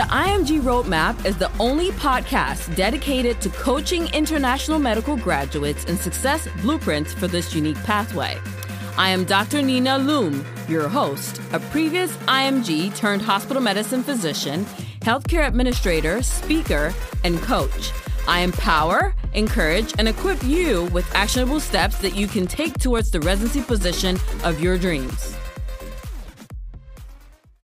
The IMG Roadmap is the only podcast dedicated to coaching international medical graduates in success blueprints for this unique pathway. I am Dr. Nina Lum, your host, a previous IMG turned hospital medicine physician, healthcare administrator, speaker, and coach. I empower, encourage, and equip you with actionable steps that you can take towards the residency position of your dreams.